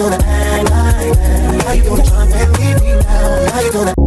gonna act like that? Now you gonna jump and leave me now? Now you gonna